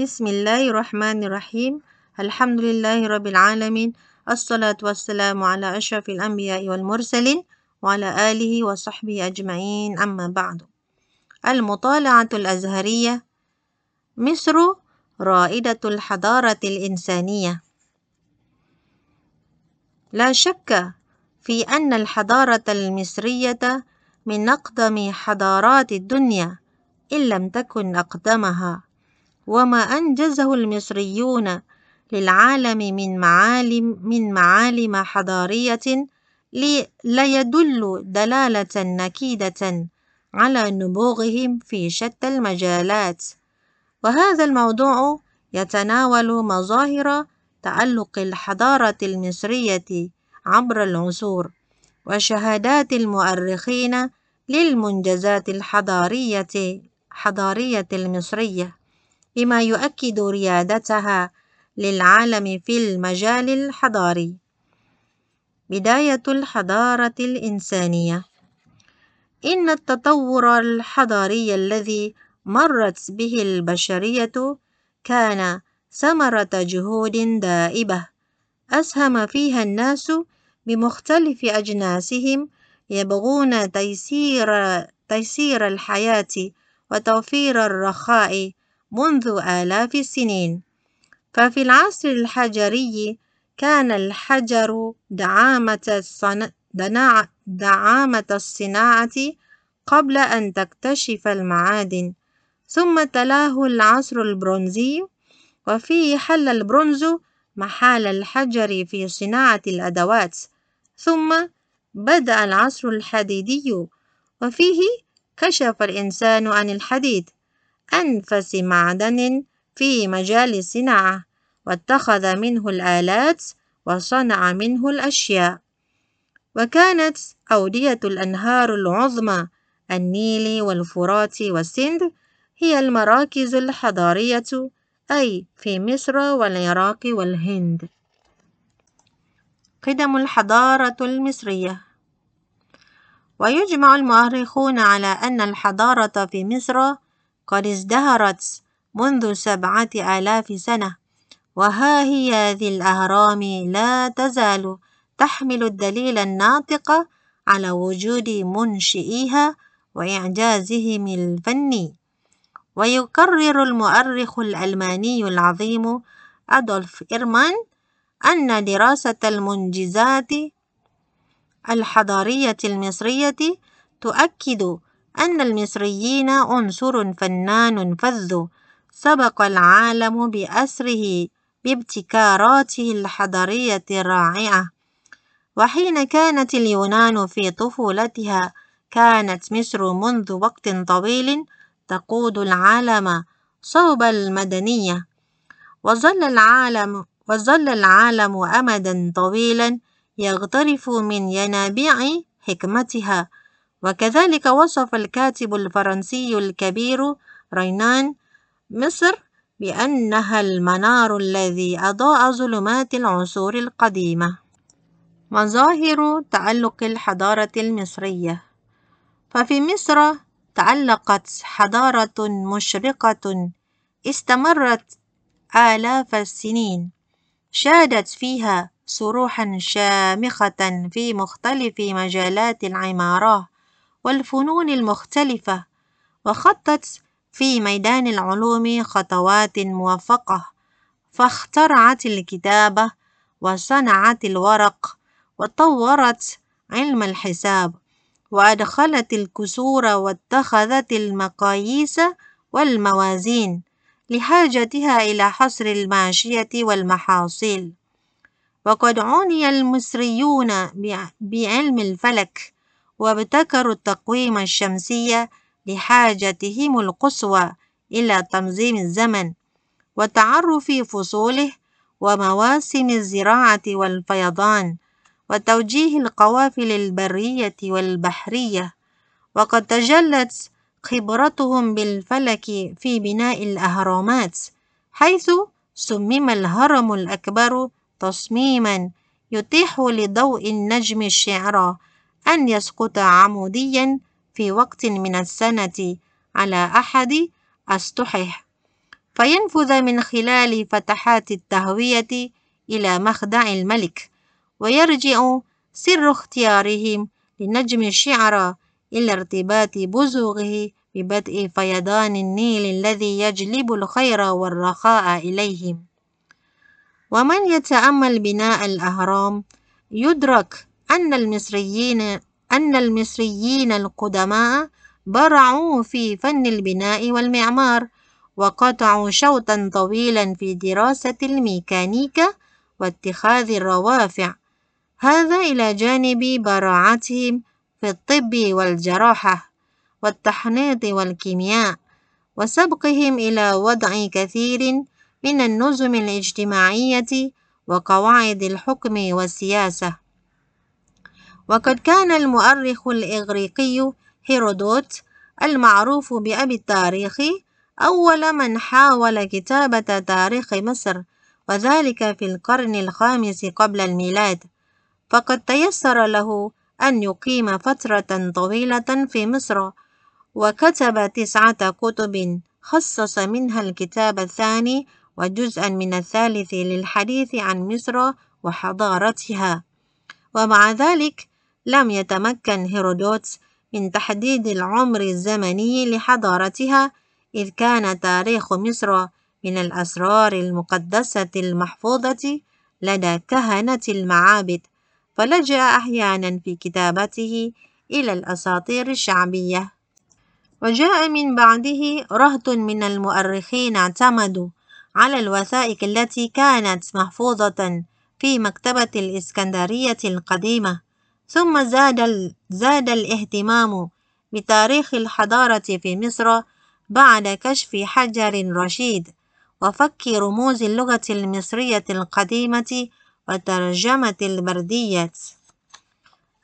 بسم الله الرحمن الرحيم الحمد لله رب العالمين الصلاة والسلام على أشرف الأنبياء والمرسلين وعلى آله وصحبه أجمعين أما بعد المطالعة الأزهرية مصر رائدة الحضارة الإنسانية لا شك في أن الحضارة المصرية من أقدم حضارات الدنيا إن لم تكن أقدمها وما أنجزه المصريون للعالم من معالم من معالم حضارية لا يدل دلالة أكيدة على نبوغهم في شتى المجالات. وهذا الموضوع يتناول مظاهر تألق الحضارة المصرية عبر العصور وشهادات المؤرخين للمنجزات الحضارية حضارية المصرية. بما يؤكد ريادتها للعالم في المجال الحضاري. بداية الحضارة الإنسانية. إن التطور الحضاري الذي مرت به البشرية كان ثمرة جهود دائبة أسهم فيها الناس بمختلف أجناسهم يبغون تيسير تيسير الحياة وتوفير الرخاء منذ آلاف السنين. ففي العصر الحجري كان الحجر دعامة دعامة الصناعة قبل أن تكتشف المعادن. ثم تلاه العصر البرونزي وفيه حل البرونز محال الحجر في صناعة الأدوات. ثم بدأ العصر الحديدي وفيه كشف الإنسان عن الحديد. أنفس معدن في مجال الصناعة واتخذ منه الآلات وصنع منه الأشياء. وكانت أودية الأنهار العظمى النيل والفرات والسند هي المراكز الحضارية أي في مصر والعراق والهند. قدم الحضارة المصرية. ويجمع المؤرخون على أن الحضارة في مصر قد ازدهرت منذ سبعة آلاف سنة وها هي ذي الأهرام لا تزال تحمل الدليل الناطق على وجود منشئيها وإعجازهم الفني. ويكرر المؤرخ الألماني العظيم أدولف إيرمان أن دراسة المنجزات الحضارية المصرية تؤكد أن المصريين عنصر فنان فذ سبق العالم بأسره بابتكاراته الحضارية الرائعة. وحين كانت اليونان في طفولتها كانت مصر منذ وقت طويل تقود العالم صوب المدنية. وظل العالم وظل العالم أمدا طويلا يغترف من ينابيع حكمتها. وكذلك وصف الكاتب الفرنسي الكبير رينان مصر بأنها المنار الذي أضاء ظلمات العصور القديمة. مظاهر تألق الحضارة المصرية. ففي مصر تعلقت حضارة مشرقة استمرت آلاف السنين. شادت فيها صروحا شامخة في مختلف مجالات العمارة. والفنون المختلفة وخطت في ميدان العلوم خطوات موفقة فاخترعت الكتابة وصنعت الورق وطورت علم الحساب وأدخلت الكسور واتخذت المقاييس والموازين لحاجتها إلى حصر الماشية والمحاصيل. وقد عني المصريون بعلم الفلك وابتكروا التقويم الشمسي لحاجتهم القصوى إلى تنظيم الزمن وتعرف فصوله ومواسم الزراعة والفيضان وتوجيه القوافل البرية والبحرية. وقد تجلت خبرتهم بالفلك في بناء الأهرامات حيث صمم الهرم الأكبر تصميما يتيح لضوء النجم الشعرى أن يسقط عموديا في وقت من السنة على أحد أسطحه فينفذ من خلال فتحات التهوية إلى مخدع الملك ويرجع سر اختيارهم لنجم الشعر إلى ارتباط بزوغه ببدء فيضان النيل الذي يجلب الخير والرخاء إليهم ومن يتأمل بناء الأهرام يدرك أن المصريين أن المصريين القدماء برعوا في فن البناء والمعمار وقطعوا شوطا طويلا في دراسة الميكانيكا واتخاذ الروافع. هذا إلى جانب براعتهم في الطب والجراحة والتحنيط والكيمياء وسبقهم إلى وضع كثير من النظم الاجتماعية وقواعد الحكم والسياسة. وقد كان المؤرخ الإغريقي هيرودوت المعروف بأبي التاريخ أول من حاول كتابة تاريخ مصر وذلك في القرن الخامس قبل الميلاد. فقد تيسر له أن يقيم فترة طويلة في مصر وكتب تسعة كتب خصص منها الكتاب الثاني وجزءا من الثالث للحديث عن مصر وحضارتها. ومع ذلك لم يتمكن هيرودوت من تحديد العمر الزمني لحضارتها إذ كان تاريخ مصر من الأسرار المقدسة المحفوظة لدى كهنة المعابد فلجأ أحيانا في كتابته إلى الأساطير الشعبية. وجاء من بعده رهط من المؤرخين اعتمدوا على الوثائق التي كانت محفوظة في مكتبة الإسكندرية القديمة. ثم زاد, زاد الاهتمام بتاريخ الحضارة في مصر بعد كشف حجر رشيد وفك رموز اللغة المصرية القديمة وترجمة البردية.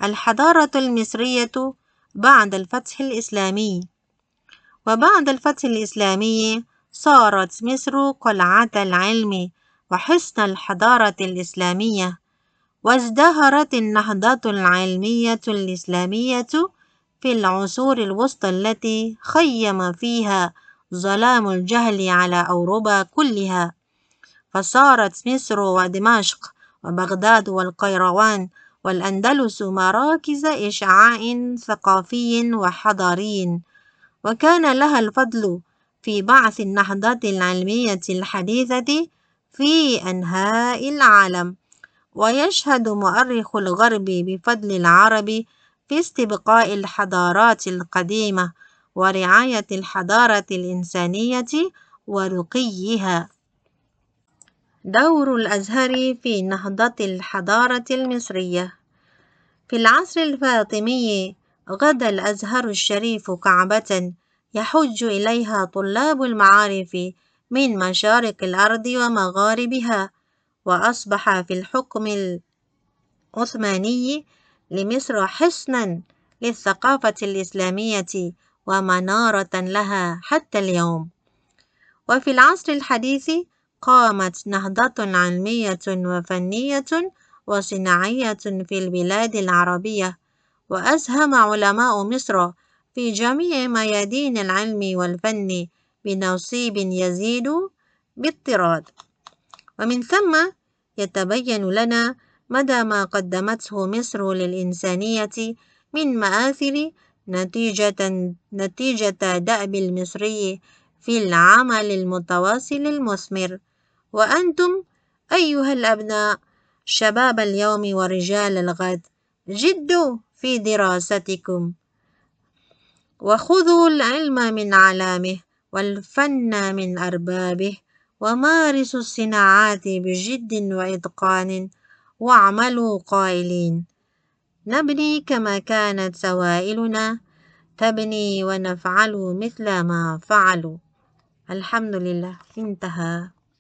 الحضارة المصرية بعد الفتح الإسلامي. وبعد الفتح الإسلامي صارت مصر قلعة العلم وحصن الحضارة الإسلامية. وازدهرت النهضة العلمية الإسلامية في العصور الوسطى التي خيم فيها ظلام الجهل على أوروبا كلها. فصارت مصر ودمشق وبغداد والقيروان والأندلس مراكز إشعاع ثقافي وحضاري. وكان لها الفضل في بعث النهضة العلمية الحديثة في أنحاء العالم. ويشهد مؤرخ الغرب بفضل العرب في استبقاء الحضارات القديمة ورعاية الحضارة الإنسانية ورقيها. دور الأزهر في نهضة الحضارة المصرية. في العصر الفاطمي غدا الأزهر الشريف كعبة يحج إليها طلاب المعارف من مشارق الأرض ومغاربها. وأصبح في الحكم العثماني لمصر حصنا للثقافة الإسلامية ومنارة لها حتى اليوم. وفي العصر الحديث قامت نهضة علمية وفنية وصناعية في البلاد العربية وأسهم علماء مصر في جميع ميادين العلم والفن بنصيب يزيد باضطراد. ومن ثم يتبين لنا مدى ما قدمته مصر للإنسانية من مآثر نتيجة, نتيجة دأب المصري في العمل المتواصل المثمر. وأنتم أيها الأبناء شباب اليوم ورجال الغد جدوا في دراستكم. وخذوا العلم من علامه والفن من أربابه. ومارسوا الصناعات بجد وإتقان واعملوا قائلين. نبني كما كانت سوائلنا تبني ونفعل مثل ما فعلوا. الحمد لله. انتهى.